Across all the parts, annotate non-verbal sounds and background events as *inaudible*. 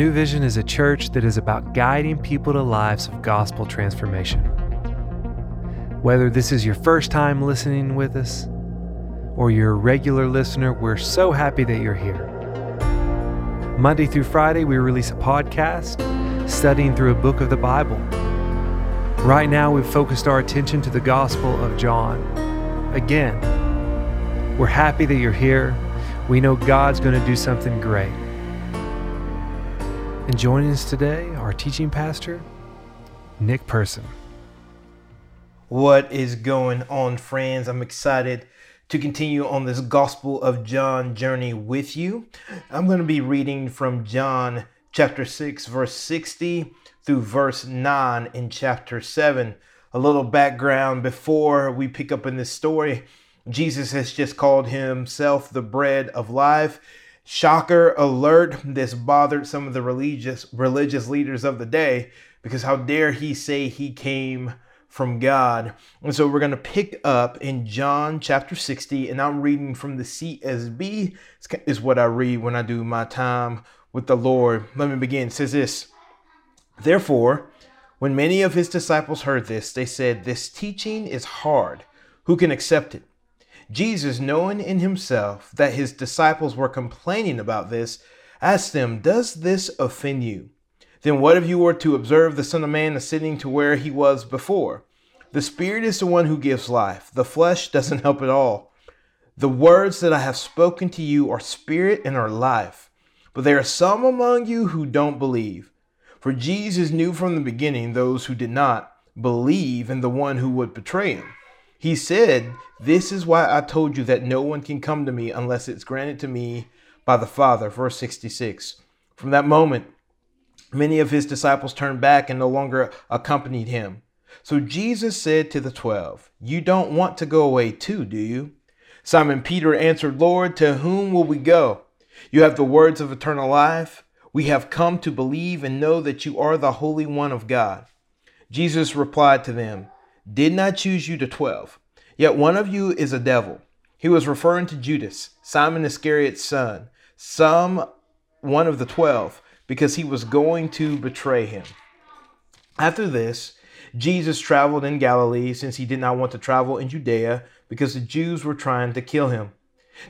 New Vision is a church that is about guiding people to lives of gospel transformation. Whether this is your first time listening with us or you're a regular listener, we're so happy that you're here. Monday through Friday, we release a podcast studying through a book of the Bible. Right now, we've focused our attention to the Gospel of John. Again, we're happy that you're here. We know God's going to do something great. And joining us today, our teaching pastor, Nick Person. What is going on, friends? I'm excited to continue on this Gospel of John journey with you. I'm going to be reading from John chapter 6, verse 60 through verse 9 in chapter 7. A little background before we pick up in this story Jesus has just called himself the bread of life. Shocker alert, this bothered some of the religious religious leaders of the day because how dare he say he came from God. And so we're going to pick up in John chapter 60 and I'm reading from the CSB is what I read when I do my time with the Lord. Let me begin. It says this. Therefore, when many of his disciples heard this, they said, This teaching is hard. Who can accept it? Jesus, knowing in himself that his disciples were complaining about this, asked them, Does this offend you? Then what if you were to observe the Son of Man ascending to where he was before? The Spirit is the one who gives life, the flesh doesn't help at all. The words that I have spoken to you are spirit and are life. But there are some among you who don't believe. For Jesus knew from the beginning those who did not believe in the one who would betray him. He said, This is why I told you that no one can come to me unless it's granted to me by the Father. Verse 66. From that moment, many of his disciples turned back and no longer accompanied him. So Jesus said to the twelve, You don't want to go away too, do you? Simon Peter answered, Lord, to whom will we go? You have the words of eternal life. We have come to believe and know that you are the Holy One of God. Jesus replied to them, did not I choose you to 12. Yet one of you is a devil. He was referring to Judas, Simon Iscariot's son, some one of the 12, because he was going to betray him. After this, Jesus traveled in Galilee since he did not want to travel in Judea because the Jews were trying to kill him.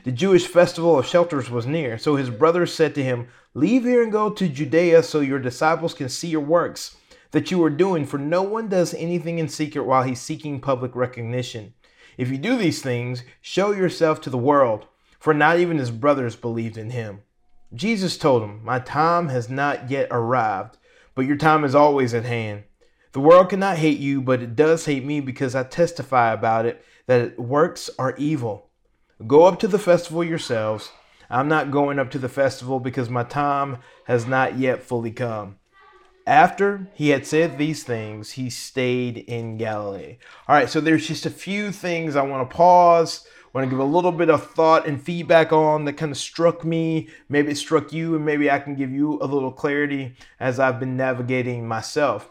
The Jewish festival of shelters was near, so his brothers said to him, Leave here and go to Judea so your disciples can see your works that you are doing, for no one does anything in secret while he's seeking public recognition. If you do these things, show yourself to the world, for not even his brothers believed in him. Jesus told him, My time has not yet arrived, but your time is always at hand. The world cannot hate you, but it does hate me because I testify about it that its works are evil. Go up to the festival yourselves. I'm not going up to the festival because my time has not yet fully come. After he had said these things, he stayed in Galilee. All right, so there's just a few things I want to pause, want to give a little bit of thought and feedback on that kind of struck me. Maybe it struck you, and maybe I can give you a little clarity as I've been navigating myself.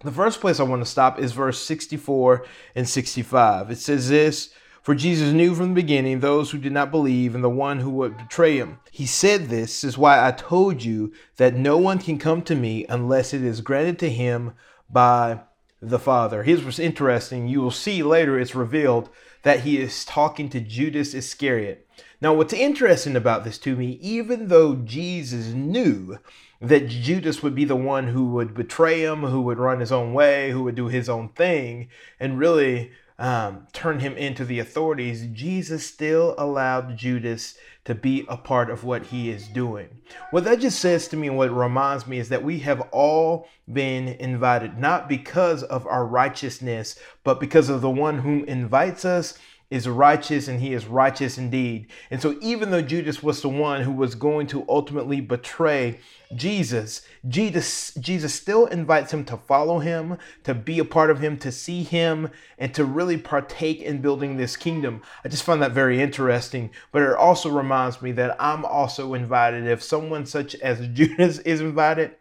The first place I want to stop is verse 64 and 65. It says this for Jesus knew from the beginning those who did not believe and the one who would betray him. He said, This is why I told you that no one can come to me unless it is granted to him by the Father. Here's what's interesting. You will see later it's revealed that he is talking to Judas Iscariot. Now, what's interesting about this to me, even though Jesus knew that Judas would be the one who would betray him, who would run his own way, who would do his own thing, and really um, turn him into the authorities, Jesus still allowed Judas to be a part of what he is doing. What that just says to me and what reminds me is that we have all been invited, not because of our righteousness, but because of the one whom invites us is righteous and he is righteous indeed. And so, even though Judas was the one who was going to ultimately betray Jesus, Jesus, Jesus still invites him to follow him, to be a part of him, to see him, and to really partake in building this kingdom. I just find that very interesting. But it also reminds me that I'm also invited. If someone such as *laughs* Judas is invited,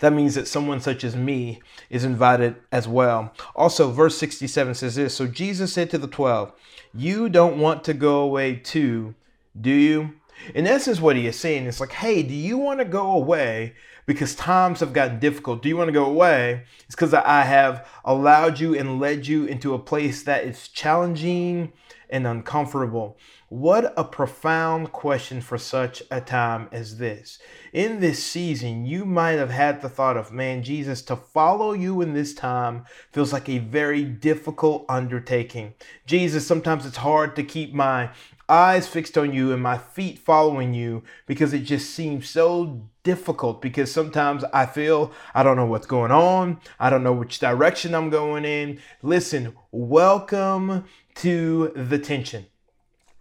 that means that someone such as me is invited as well. Also, verse 67 says this So Jesus said to the twelve, You don't want to go away too, do you? In essence, what he is saying is like, hey, do you want to go away because times have gotten difficult? Do you want to go away? It's because I have allowed you and led you into a place that is challenging and uncomfortable. What a profound question for such a time as this. In this season, you might have had the thought of, man, Jesus, to follow you in this time feels like a very difficult undertaking. Jesus, sometimes it's hard to keep my eyes fixed on you and my feet following you because it just seems so difficult because sometimes I feel I don't know what's going on. I don't know which direction I'm going in. Listen, welcome to the tension.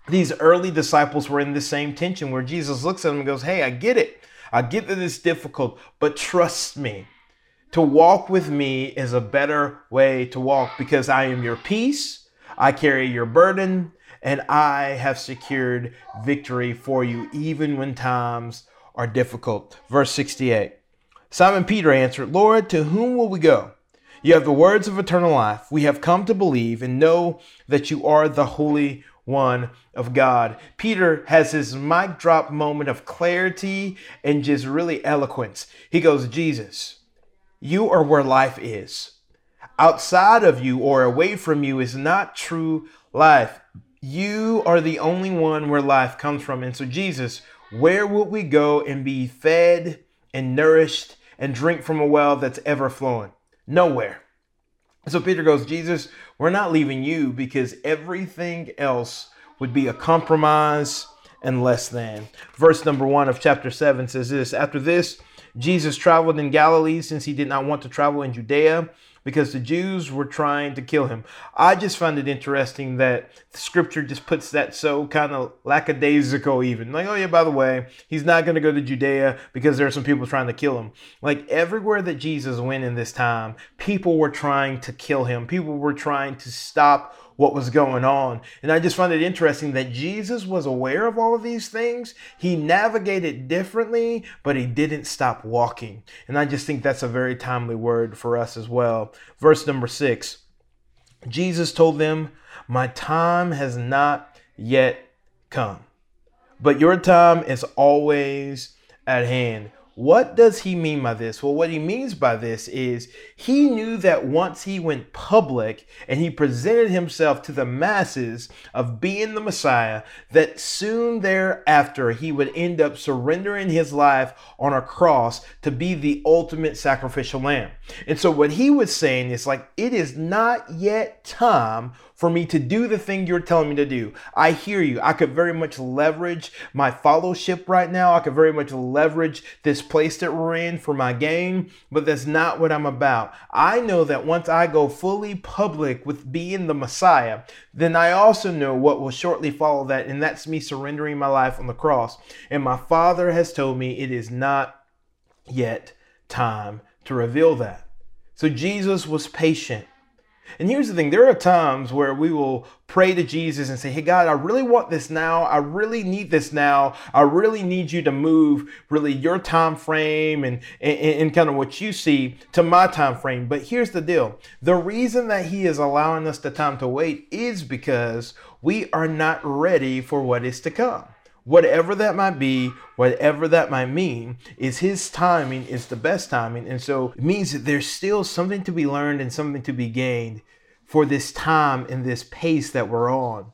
These early disciples were in the same tension where Jesus looks at them and goes, Hey, I get it. I get that it's difficult, but trust me. To walk with me is a better way to walk because I am your peace. I carry your burden and I have secured victory for you, even when times are difficult. Verse 68 Simon Peter answered, Lord, to whom will we go? You have the words of eternal life. We have come to believe and know that you are the Holy One of God. Peter has his mic drop moment of clarity and just really eloquence. He goes, Jesus, you are where life is. Outside of you or away from you is not true life. You are the only one where life comes from. And so, Jesus, where would we go and be fed and nourished and drink from a well that's ever flowing? Nowhere. So Peter goes, Jesus, we're not leaving you because everything else would be a compromise and less than. Verse number one of chapter seven says this After this, Jesus traveled in Galilee since he did not want to travel in Judea because the Jews were trying to kill him. I just find it interesting that scripture just puts that so kind of lackadaisical, even. Like, oh, yeah, by the way, he's not going to go to Judea because there are some people trying to kill him. Like, everywhere that Jesus went in this time, people were trying to kill him, people were trying to stop what was going on. And I just find it interesting that Jesus was aware of all of these things. He navigated differently, but he didn't stop walking. And I just think that's a very timely word for us as well. Verse number six Jesus told them, My time has not yet come, but your time is always at hand. What does he mean by this? Well, what he means by this is he knew that once he went public and he presented himself to the masses of being the Messiah, that soon thereafter he would end up surrendering his life on a cross to be the ultimate sacrificial lamb. And so what he was saying is like, it is not yet time for me to do the thing you're telling me to do. I hear you. I could very much leverage my fellowship right now. I could very much leverage this place that we're in for my gain, but that's not what I'm about. I know that once I go fully public with being the Messiah, then I also know what will shortly follow that, and that's me surrendering my life on the cross. And my Father has told me it is not yet time to reveal that. So Jesus was patient. And here's the thing there are times where we will pray to Jesus and say, Hey, God, I really want this now. I really need this now. I really need you to move really your time frame and, and, and kind of what you see to my time frame. But here's the deal the reason that He is allowing us the time to wait is because we are not ready for what is to come whatever that might be, whatever that might mean, is his timing is the best timing. And so it means that there's still something to be learned and something to be gained for this time and this pace that we're on.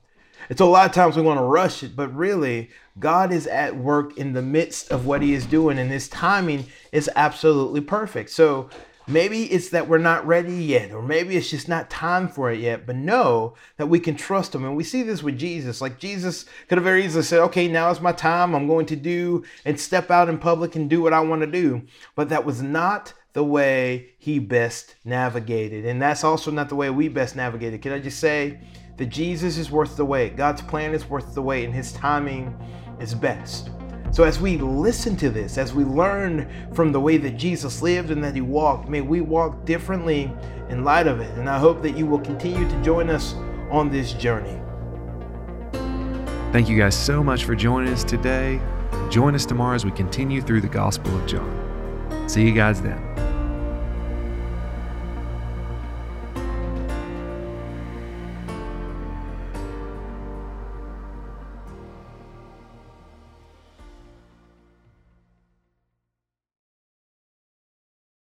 And so a lot of times we want to rush it, but really, God is at work in the midst of what he is doing, and his timing is absolutely perfect. So Maybe it's that we're not ready yet, or maybe it's just not time for it yet, but know that we can trust Him. And we see this with Jesus. Like Jesus could have very easily said, okay, now is my time. I'm going to do and step out in public and do what I want to do. But that was not the way He best navigated. And that's also not the way we best navigated. Can I just say that Jesus is worth the wait? God's plan is worth the wait, and His timing is best. So, as we listen to this, as we learn from the way that Jesus lived and that he walked, may we walk differently in light of it. And I hope that you will continue to join us on this journey. Thank you guys so much for joining us today. Join us tomorrow as we continue through the Gospel of John. See you guys then.